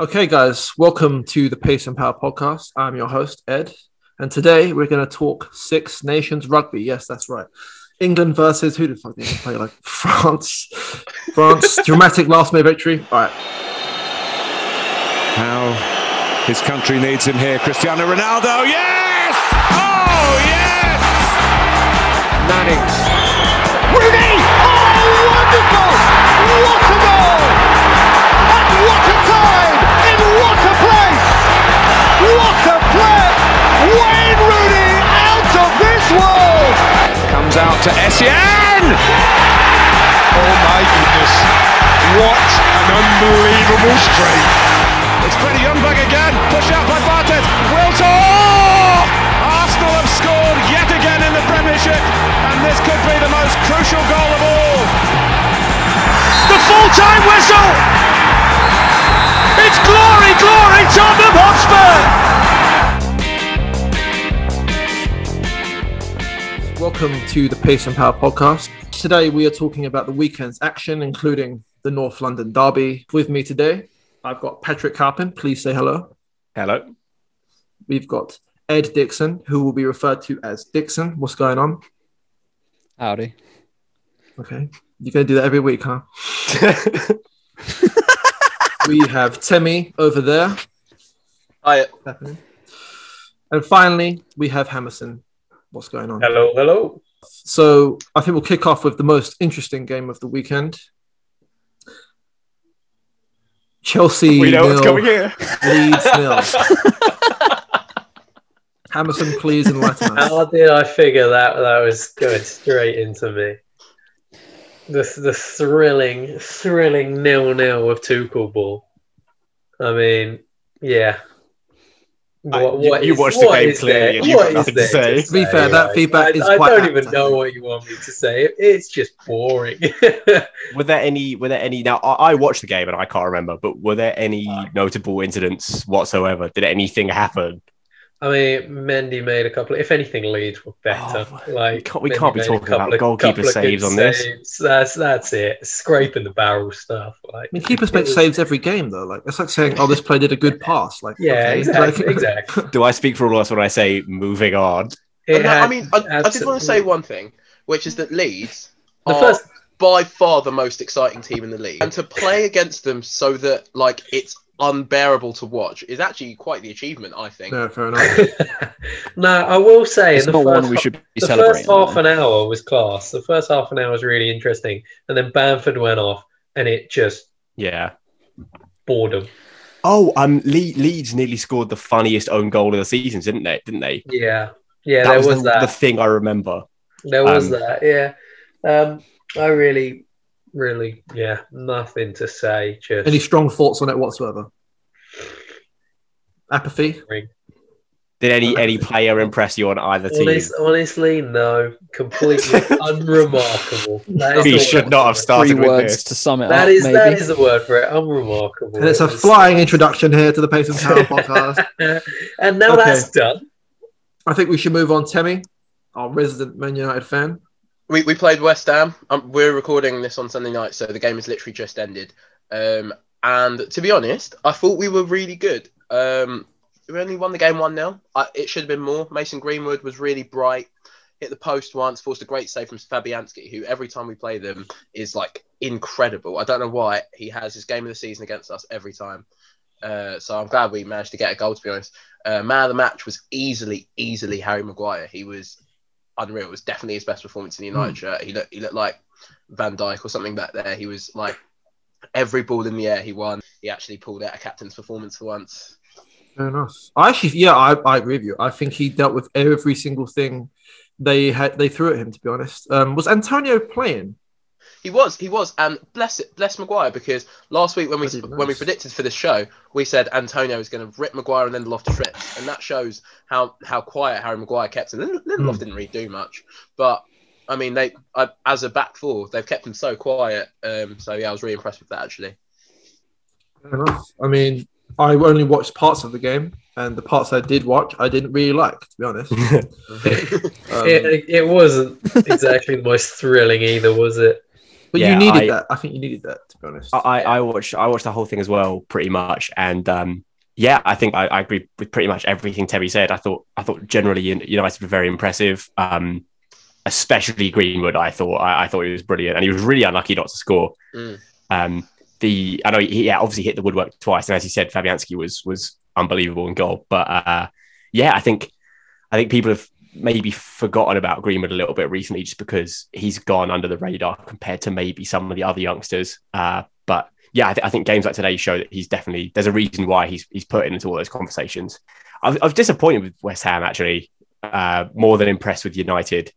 Okay, guys, welcome to the Pace and Power podcast. I'm your host, Ed, and today we're going to talk Six Nations rugby. Yes, that's right. England versus who the fuck did they play? Like France. France, dramatic last minute victory. All right. How his country needs him here. Cristiano Ronaldo. Yes! Oh, yes! Manning. Rooney! Oh, wonderful! What a goal! And what a time! What a play! Wayne Rooney out of this world! Comes out to Essien! Oh my goodness. What an unbelievable strike. It's Freddie Ljungberg again. Push out by Barthez. Wiltord! Oh! Arsenal have scored yet again in the Premiership, and this could be the most crucial goal of all. The full-time whistle! It's glory, glory, Tottenham Hotspur! Welcome to the Pace and Power podcast. Today we are talking about the weekend's action, including the North London Derby. With me today, I've got Patrick Carpin. Please say hello. Hello. We've got Ed Dixon, who will be referred to as Dixon. What's going on? Howdy. Okay. You're going to do that every week, huh? we have Temi over there. Hi. happening. And finally, we have Hammerson. What's going on? Hello, hello. So I think we'll kick off with the most interesting game of the weekend. Chelsea We know what's nil, coming here. Leeds nil. Hammerson, please enlighten us. How did I figure that that was going straight into me? The the thrilling, thrilling nil nil with Tuchel ball. I mean, yeah. I- What, you- what you is- watched the what game is clearly there- and you've what got is nothing to there say. To be fair, that Like, feedback I, is I quite don't apt, even know what you want me to say. It's just boring. Were there any? Were there any? Now I, I watched the game and I can't remember, but were there any uh, notable incidents whatsoever? Did anything happen? I mean, Mendy made a couple. If anything, Leeds were better. Oh, like we can't- we can't be talking about couple of- goalkeeper couple saves on this. saves. That's that's it. Scraping the barrel stuff. Like I mean, keepers make was- saves every game, though. Like it's like saying, "Oh, this player did a good pass." Like, Yeah, okay. exactly. Like- exactly. Do I speak for all of us when I say moving on? It No, I mean, I, I just want to say one thing, which is that Leeds The are first- by far the most exciting team in the league, and to play against them so that like it's unbearable to watch is actually quite the achievement, I think. No, fair enough. no, I will say It's in not the first, one we should be the celebrating. first half an hour was class. The first half an hour was really interesting, and then Bamford went off, and it just Yeah. boredom. Oh, um, Le- Leeds nearly scored the funniest own goal of the season, didn't they? Didn't they? Yeah, yeah, that there was, was, the, that. the thing I remember. There was Um, that, yeah. Um, I really, really, yeah, nothing to say. Just Any strong thoughts on it whatsoever? Apathy. Did any any player impress you on either team? Honest, honestly, no, completely unremarkable. That is He the should word not for have it. started Three with words this. to sum it That up, is maybe. that is the word for it. Unremarkable. And it's a was- flying introduction here to the Pace and Power podcast. and now Okay. that's done. I think we should move on. Temi, our resident Man United fan. We, we played West Ham. Um, we're recording this on Sunday night, so the game has literally just ended. Um, and to be honest, I thought we were really good. Um, we only won the game 1 0. It should have been more. Mason Greenwood was really bright, hit the post once, forced a great save from Fabianski, who every time we play them is like incredible. I don't know why. He has his game of the season against us every time. Uh, so I'm glad we managed to get a goal, to be honest. Uh, man of the match was easily, easily Harry Maguire. He was unreal. It was definitely his best performance in the United shirt. He looked he looked like Van Dijk or something back there. He was like every ball in the air he won. He actually pulled out a captain's performance for once. Fair enough. I actually, yeah, I, I agree with you. I think he dealt with every single thing they had they threw at him. To be honest, um, was Antonio playing? He was, he was, and bless it, bless Maguire because last week when we Was when we predicted for this show, we said Antonio is going to rip Maguire and Lindelof to shreds, and that shows how how quiet Harry Maguire kept him. Lind- Lindelof Mm. didn't really do much, but I mean they I, as a back four they've kept him so quiet. Um, so yeah, I was really impressed with that actually. Fair enough. I mean, I only watched parts of the game, and the parts I did watch, I didn't really like. To be honest, Um, it, it wasn't exactly the most thrilling either, was it? But Yeah, you needed I- that. I think you needed that, to be honest. I, I watched I watched the whole thing as well, pretty much, and um, yeah, I think I, I agree with pretty much everything Tebby said. I thought I thought generally Un- United were very impressive, um, especially Greenwood. I thought I, I thought he was brilliant, and he was really unlucky not to score. Mm. Um, the I know he yeah, obviously hit the woodwork twice, and as he said, Fabianski was was unbelievable in goal. But uh, yeah, I think I think people have maybe forgotten about Greenwood a little bit recently, just because he's gone under the radar compared to maybe some of the other youngsters. Uh, but yeah, I, th- I think games like today show that he's definitely there's a reason why he's he's put into all those conversations. I was, I was disappointed with West Ham actually, uh, more than impressed with United.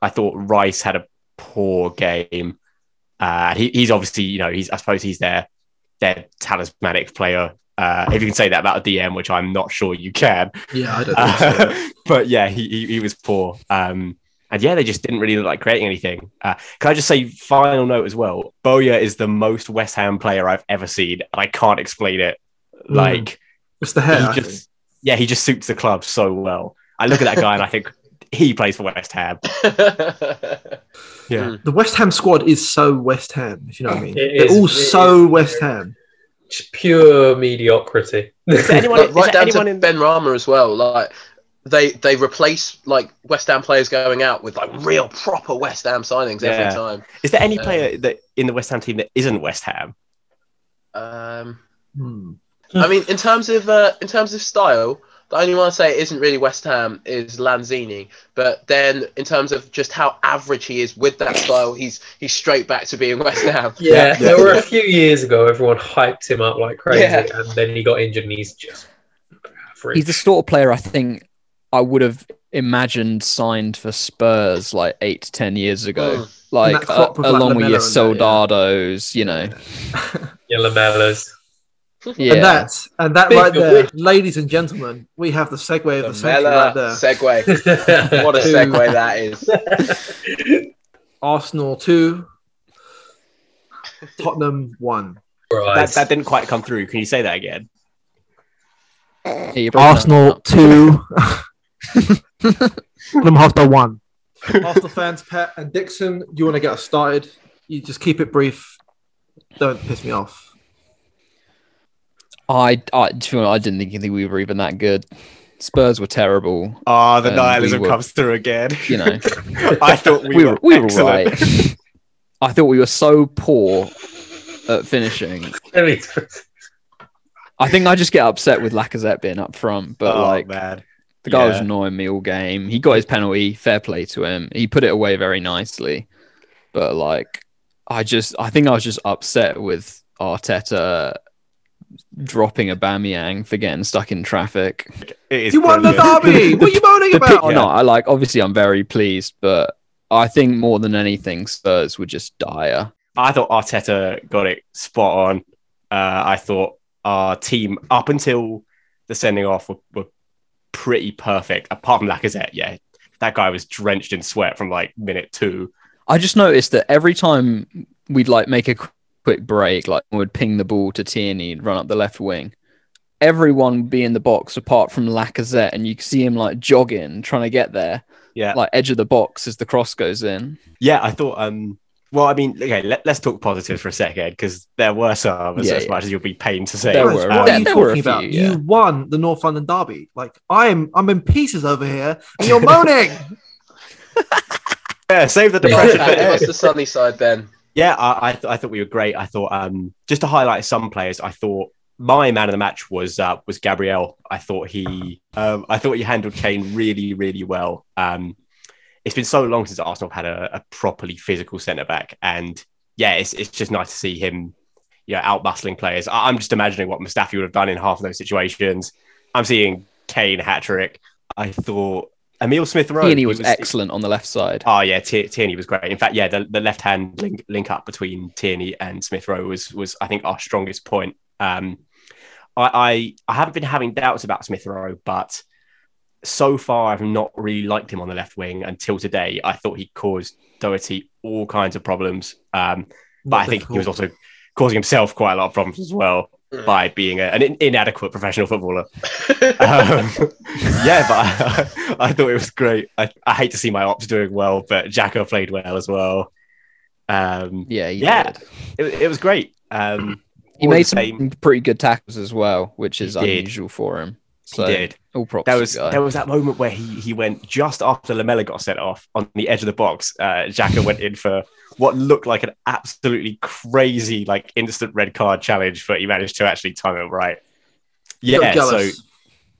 I thought Rice had a poor game. Uh, he, he's obviously, you know, he's I suppose he's their their talismanic player. Uh, if you can say that about a DM, which I'm not sure you can. yeah, I don't think so. Uh, but yeah, he, he he was poor. Um, and yeah, they just didn't really look like creating anything. Uh, can I just say, final note as well? Boya is the most West Ham player I've ever seen, and I can't explain it. Mm. Like It's the hair. he just, yeah, he just suits the club so well. I look at that guy and I think he plays for West Ham. Yeah. The West Ham squad is so West Ham, if you know what I mean. It They're is- all it so is West Ham. Just pure mediocrity. Is anyone, Like, right there down anyone to in Benrahma as well. Like they they replace like West Ham players going out with like real proper West Ham signings Yeah. every time. Is there any Uh, player that in the West Ham team that isn't West Ham? Um, Hmm. I mean, in terms of uh, in terms of style, the only one I say isn't really West Ham is Lanzini. But then, in terms of just how average he is with that style, he's he's straight back to being West Ham. Yeah, there were a few years ago, everyone hyped him up like crazy, Yeah. and then he got injured, and he's just average. He's the sort of player I think I would have imagined signed for Spurs like eight to ten years ago. Mm. Like uh, with, like, along with your Lamela and that, yeah. Soldados, you know. Yeah, Lamelas. Yeah. And that, and that Speaking right there, which- ladies and gentlemen, we have the segue of the century Mela right there. segue. What a Two. segue that is. Arsenal two, Tottenham one. right. That, that didn't quite come through. Can you say that again? Yeah, you're breaking Arsenal up. two, Tottenham Hotspur one. Arsenal fans, Pet and Dixon, you want to get us started? You just keep it brief. Don't piss me off. I, I, to be honest, I didn't think we were even that good. Spurs were terrible. Oh, the nihilism we were- comes through again. You know, I thought we, we, were, were we were right. I thought we were so poor at finishing. I think I just get upset with Lacazette being up front, but oh, like man. the guy was annoying me all game. He got his penalty, fair play to him. He put it away very nicely, but like I just, I think I was just upset with Arteta dropping Aubameyang for getting stuck in traffic. It is You won the derby. what are you moaning about? or Yeah. not, I like. Obviously, I'm very pleased, but I think more than anything, Spurs were just dire. I thought Arteta got it spot on. Uh, I thought our team, up until the sending off, were, were pretty perfect. Apart from Lacazette, yeah, that guy was drenched in sweat from like minute two. I just noticed that every time we'd like make a qu- quick break, like would ping the ball to Tierney and run up the left wing, everyone would be in the box apart from Lacazette, and you see him like jogging, trying to get there, Yeah, like edge of the box as the cross goes in. yeah. I thought. Um, well, I mean, okay, let, us talk positives for a second because there were some, as, Yeah, as yeah. much as you'll be pained to say. There Guys, were. what are you there were a talking about? yeah. You won the North London derby. Like I'm, I'm in pieces over here, and you're moaning. Yeah, save the depression for Give Ed. us the sunny side, Ben. Yeah, I I, th- I thought we were great. I thought um, just to highlight some players, I thought my man of the match was uh, was Gabriel. I thought he um, I thought he handled Kane really really well. Um, it's been so long since Arsenal had a, a properly physical centre back, and yeah, it's it's just nice to see him, you know, out bustling players. I, I'm just imagining what Mustafi would have done in half of those situations. I'm seeing Kane hat trick. I thought Emil Smith Rowe. Tierney was, excellent on the left side. Oh yeah, T- Tierney was great. In fact, yeah, the, the left hand link, link up between Tierney and Smith Rowe was was I think our strongest point. Um, I, I I haven't been having doubts about Smith Rowe, but so far I've not really liked him on the left wing until today. I thought he caused Doherty all kinds of problems, um, but I think he was also causing himself quite a lot of problems as well by being a, an in- inadequate professional footballer. Um, yeah, but I, I thought it was great. I, I hate to see my ops doing well, but Jacko played well as well. Um, Yeah, Yeah. it, it was great. Um, He made some same- pretty good tackles as well, which is He did. unusual for him. He did. all props. There was there was that moment where he he went just after Lamela got sent off on the edge of the box. Uh, Xhaka went in for what looked like an absolutely crazy like instant red card challenge, but he managed to actually time it right. Yeah, so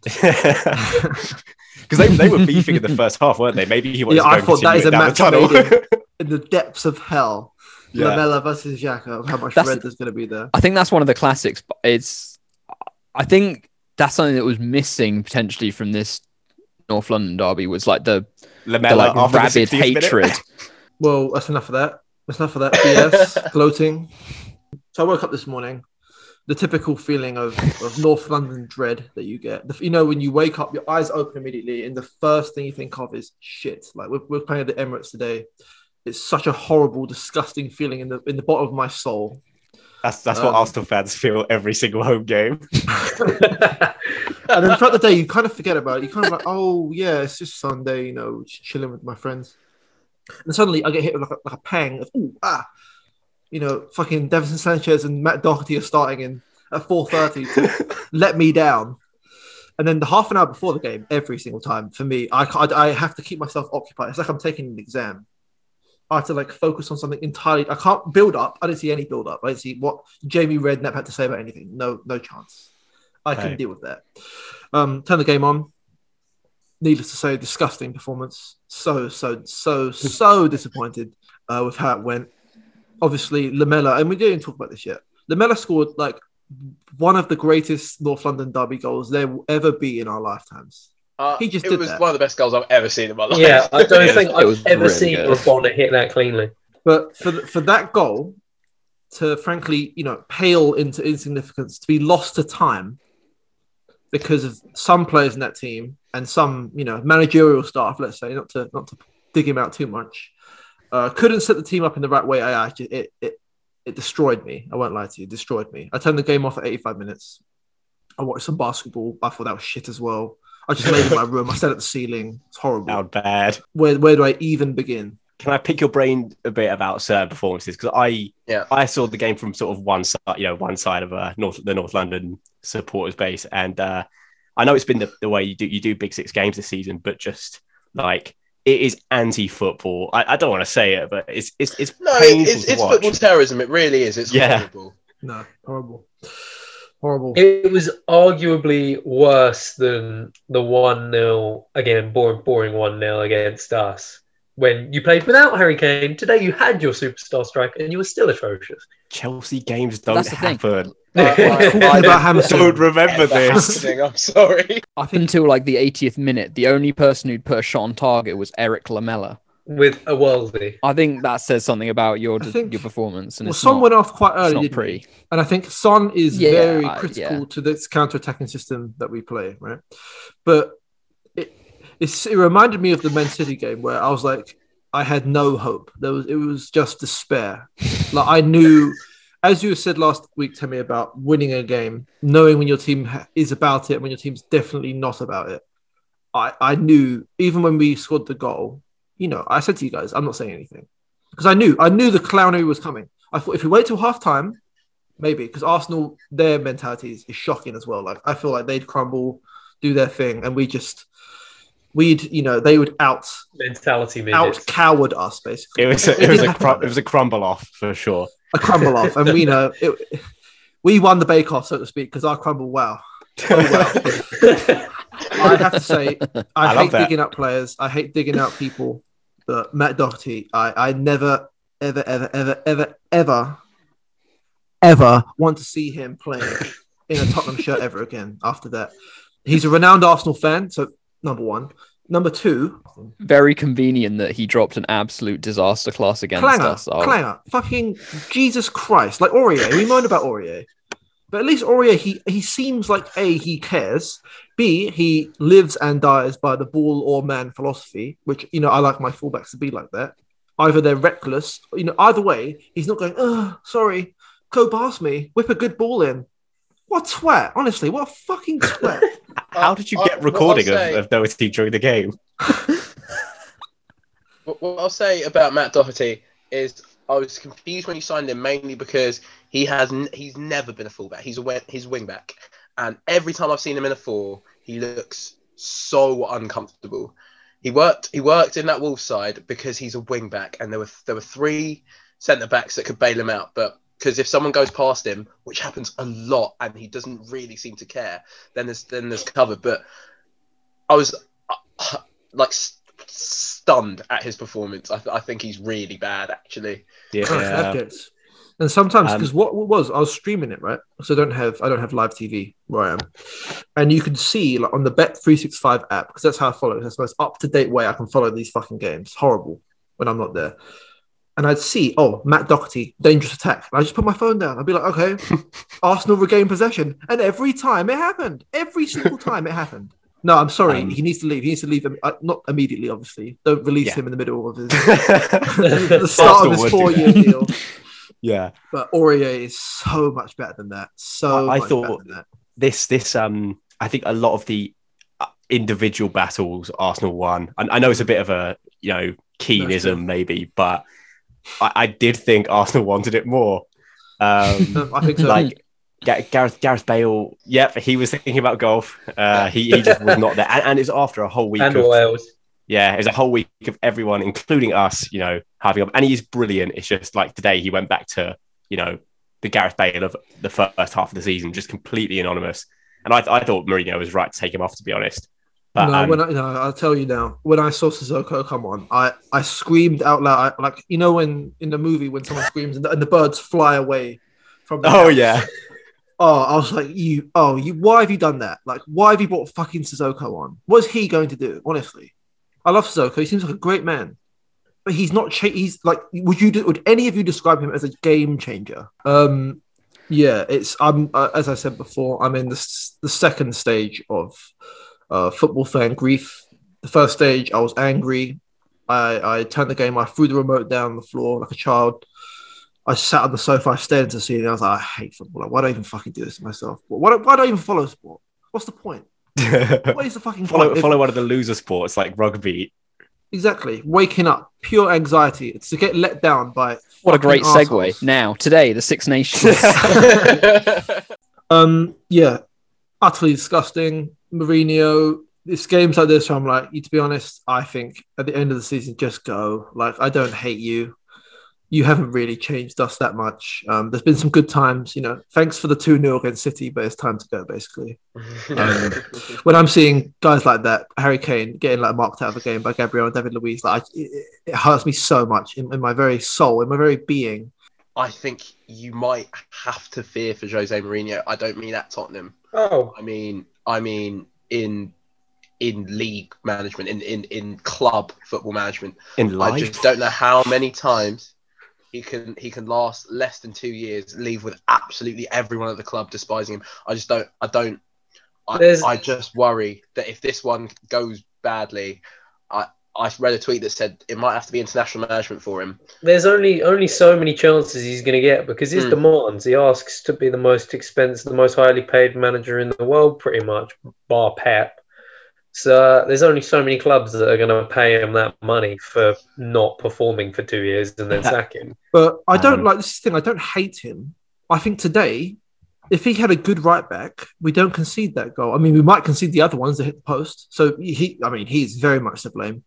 because they, they were beefing in the first half, weren't they? Maybe he was Yeah, I thought that is a down the match tunnel. made in the depths of hell. Yeah. Lamela versus Xhaka. How much That's- red there's going to be there? I think that's one of the classics. But it's, I think that's something that was missing potentially from this North London derby was like the, the like after the rabid hatred. Well, that's enough of that. That's enough of that BS gloating. So I woke up this morning. The typical feeling of, of North London dread that you get. The, you know, when you wake up, your eyes open immediately, and the first thing you think of is shit. Like we're, we're playing at the Emirates today. It's such a horrible, disgusting feeling in the in the bottom of my soul. That's that's what Um, Arsenal fans feel every single home game. And then throughout the day, you kind of forget about it. You kind of like, oh yeah, it's just Sunday, you know, just chilling with my friends. And suddenly, I get hit with like a, like a pang of, ooh, ah, you know, fucking Davinson Sanchez and Matt Doherty are starting in at four thirty to let me down. And then the half an hour before the game, every single time for me, I, I I have to keep myself occupied. It's like I'm taking an exam. I have to like focus on something entirely. I can't build up. I didn't see any build up. I didn't see what Jamie Redknapp had to say about anything. No, no chance. I can Right. deal with that. Um, turn the game on. Needless to say, disgusting performance. So, so, so, so disappointed uh, with how it went. Obviously, Lamela, and we didn't talk about this yet. Lamela scored like one of the greatest North London derby goals there will ever be in our lifetimes. Uh, He just it did was that. one of the best goals I've ever seen in my life. yeah, I don't think was- it was I've ever really seen good. a opponent hit that cleanly. But for th- for that goal to frankly, you know, pale into insignificance, to be lost to time because of some players in that team and some, you know, managerial staff, let's say, not to not to dig him out too much, uh, couldn't set the team up in the right way. I actually it it it destroyed me. I won't lie to you, it destroyed me. I turned the game off at 85 minutes. I watched some basketball. I thought that was shit as well. I just laid in my room. I stared at the ceiling. It's horrible. How bad. Where where do I even begin? Can I pick your brain a bit about certain performances? Because I Yeah. I saw the game from sort of one side, you know, one side of uh, North the North London supporters base, and uh, I know it's been the, the way you do you do Big Six games this season, but just like it is anti-football. I, I don't want to say it, but it's it's it's No, painful it's, to it's watch. football terrorism. It really is. It's Yeah. horrible. No, horrible. Horrible. It was arguably worse than the 1 0, again, boring, boring 1 0 against us. When you played without Harry Kane, today you had your superstar striker and you were still atrocious. Chelsea games don't That's the thing. happen. Talking about Hamilton. Don't remember this. I'm sorry. Up until like the 80th minute, the only person who'd put a shot on target was Erik Lamela. With a worldie. I think that says something about your think- your performance, and Well, Son not, went off quite early, not pretty. and I think Son is Yeah, very I- critical yeah. to this counter-attacking system that we play, right? But it it's, it reminded me of the Man City game where I was like, I had no hope. There was it was just despair. like I knew, as you said last week, to me about winning a game, knowing when your team is about it, and when your team's definitely not about it. I I knew even when we scored the goal, you know, I said to you guys, I'm not saying anything because I knew I knew the clownery was coming. I thought if we wait till half time, maybe because Arsenal their mentality is, is shocking as well. Like I feel like they'd crumble, do their thing, and we just we'd you know they would out Mentality out coward us basically. It was a, it was a crum- it was a crumble off for sure. a crumble off, and we know it, we won the bake off so to speak because our crumble wow. Oh, wow. I have to say, I, I hate digging up players. I hate digging out people. But Matt Doherty, I, I never, ever, ever, ever, ever, ever, ever want to see him playing in a Tottenham shirt ever again after that. He's a renowned Arsenal fan, so number one. Number two, Very convenient that he dropped an absolute disaster class against Clanger, us. Oh, Clanger, fucking Jesus Christ! Like Aurier, we moan about Aurier, but at least Aurier, he he seems like a he cares. B he lives and dies by the ball or man philosophy, which you know I like my fullbacks to be like that. Either they're reckless, you know. Either way, he's not going. Oh, sorry, go past me, whip a good ball in. What twat? Honestly, what a fucking twat. How did you get what I'll recording say- of, of Doherty during the game? What, what I'll say about Matt Doherty is I was confused when he signed him mainly because he has n- he's never been a fullback. He's a wi- he's a wing back, and every time I've seen him in a four, he looks so uncomfortable. He worked he worked in that Wolves side because he's a wing back, and there were there were three centre backs that could bail him out, but because if someone goes past him, which happens a lot, and he doesn't really seem to care, then there's then there's cover. But I was uh, like st- stunned at his performance. I, th- I think he's really bad, actually. Yeah, Abgets. And sometimes Um, because what, what was I was streaming it right, so I don't have I don't have live TV where I am, and you can see like on the Bet three six five app because that's how I follow it. That's the most up to date way I can follow these fucking games. Horrible when I'm not there, and I'd see oh Matt Doherty dangerous attack. And I just put my phone down. I'd be like okay, Arsenal regain possession, and every time it happened, every single time it happened. No, I'm sorry. Um, he needs to leave. He needs to leave. Uh, not immediately, obviously. Don't release Yeah. him in the middle of his the start of his four-year deal. Yeah, But Aurier is so much better than that. So I- I much thought- better than that. this this um I think a lot of the uh, individual battles Arsenal won. I, I know it's a bit of a you know keenism maybe, but I, I did think Arsenal wanted it more. Um, Um, I think so. like Gareth Gareth Bale, yep, he was thinking about golf. Uh, he, he just was not there, and, and it's after a whole week and of Wales. Yeah, it was a whole week of everyone, including us, you know, having up. And he's brilliant. It's just like today he went back to, you know, the Gareth Bale of the first half of the season, just completely anonymous. And I, I thought Mourinho was right to take him off, to be honest. But no, um, when I, no, I'll tell you now. When I saw Sissoko come on, I, I screamed out loud. I, like you know when in the movie when someone screams and the, and the birds fly away from. The oh house? yeah, Oh, I was like, you. Oh, you. Why have you done that? Like, why have you brought fucking Sissoko on? What's he going to do? Honestly, I love Sissoko. He seems like a great man, but he's not. Cha- he's like. Would you? Do, would any of you describe him as a game changer? Um, yeah. It's. I'm. Uh, as I said before, I'm in the the second stage of uh, football fan grief. The first stage, I was angry. I I turned the game. I threw the remote down on the floor like a child. I sat on the sofa, I stared into the ceiling. I was like, I hate football. Like, why do I even fucking do this to myself? Why why do I even follow sport? What's the point? What is the fucking follow point? follow one of the loser sports like rugby. Exactly. Waking up, pure anxiety. It's to get let down by. What a fucking great segue. Now, today, the Six Nations. Um, yeah, utterly disgusting. Mourinho. It's games like this where I'm like, to be honest, I think at the end of the season, just go. Like, I don't hate you. You haven't really changed us that much. Um, there's been some good times, you know. Thanks for the 2 0 against City, but it's time to go, basically. Um, when I'm seeing guys like that, Harry Kane getting like marked out of a game by Gabriel and David Luiz, like it, it hurts me so much in, in my very soul, in my very being. I think you might have to fear for Jose Mourinho. I don't mean at Tottenham. Oh, I mean, I mean in in league management, in in in club football management. In life, I just don't know how many times he can he can last less than two years, leave with absolutely everyone at the club despising him. I just don't. I don't. I, I just worry that if this one goes badly, I I read a tweet that said it might have to be international management for him. there's only only so many chances he's going to get because his Hmm. demands. He asks to be the most expensive, the most highly paid manager in the world, pretty much, bar Pep. So there's only so many clubs that are going to pay him that money for not performing for two years and then sack him. But I don't Um, like this thing. I don't hate him. I think today, if he had a good right back, we don't concede that goal. I mean, we might concede the other ones that hit the post. So he, I mean, he's very much to blame.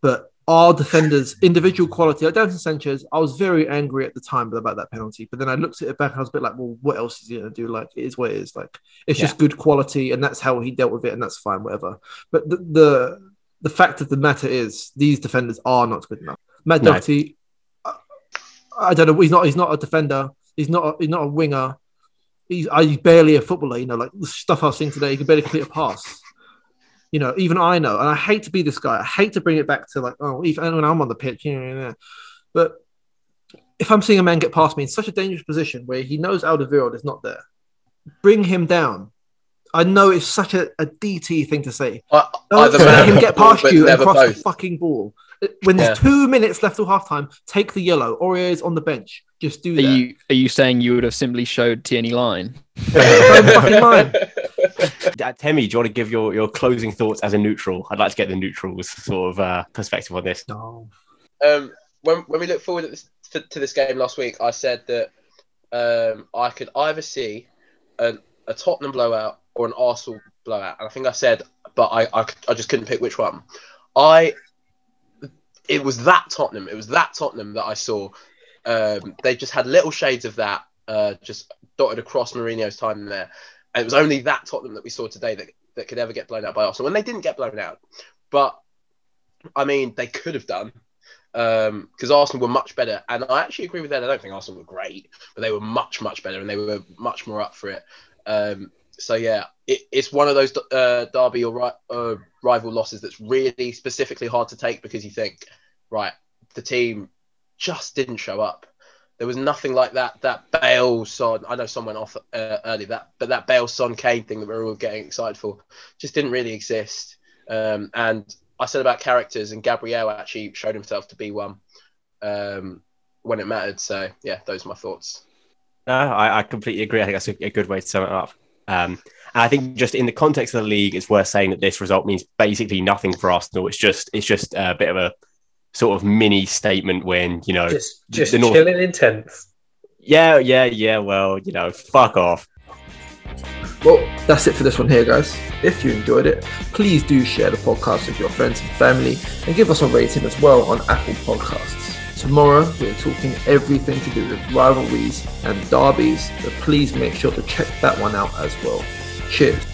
But our defenders' individual quality, like Davinson Sanchez, I was very angry at the time about that penalty. But then I looked at it back and I was a bit like, well, what else is he going to do? Like, it is what it is. Like, it's just good quality, and that's how he dealt with it, and that's fine, whatever. But the the, the fact of the matter is, these defenders are not good enough. Matt No. Doherty, I, I don't know. He's not. He's not a defender. He's not. A, he's not a winger. He's, he's barely a footballer. You know, like the stuff I've seen today, he can barely complete a pass. You know, even I know, and I hate to be this guy. I hate to bring it back to like, oh, even when I'm on the pitch, you know, yeah. but if I'm seeing a man get past me in such a dangerous position where he knows Alderweireld is not there, bring him down. I know it's such a, a DT thing to say. I, Don't let man him get past you and cross the fucking ball. When there's two minutes left till halftime, take the yellow. Aurier is on the bench. Just do Are that. you are you saying you would have simply showed Tierney line? Don't fucking mind. Uh, Temi, do you want to give your, your closing thoughts as a neutral? I'd like to get the neutrals sort of uh, perspective on this. No. um, when when we look forward at this, to, to this game last week, I said that um, I could either see an, a Tottenham blowout or an Arsenal blowout, and I think I said, but I, I, I just couldn't pick which one. I it was that Tottenham. It was that Tottenham that I saw. Um, they just had little shades of that, uh, just dotted across Mourinho's time there. And it was only that Tottenham that we saw today that, that could ever get blown out by Arsenal. And they didn't get blown out. But, I mean, they could have done because um, Arsenal were much better. And I actually agree with that. I don't think Arsenal were great, but they were much, much better and they were much more up for it. Um, so, yeah, it, it's one of those uh, derby or ri- uh, rival losses that's really specifically hard to take because you think, right, the team just didn't show up. There was nothing like that. That Bale Son, I know someone off uh, early that, but that Bale Son Kane thing that we are all getting excited for just didn't really exist. Um, and I said about characters, and Gabriel actually showed himself to be one um, when it mattered. So yeah, those are my thoughts. No, I, I completely agree. I think that's a, a good way to sum it up. Um, and I think just in the context of the league, it's worth saying that this result means basically nothing for Arsenal. It's just it's just a bit of a sort of mini statement when you know Just, just the North- chilling in tenth. Yeah, yeah, yeah. Well, you know, fuck off. Well, that's it for this one here, guys. If you enjoyed it, please do share the podcast with your friends and family and give us a rating as well on Apple Podcasts. Tomorrow, we're talking everything to do with rivalries and derbies, so please make sure to check that one out as well. Cheers.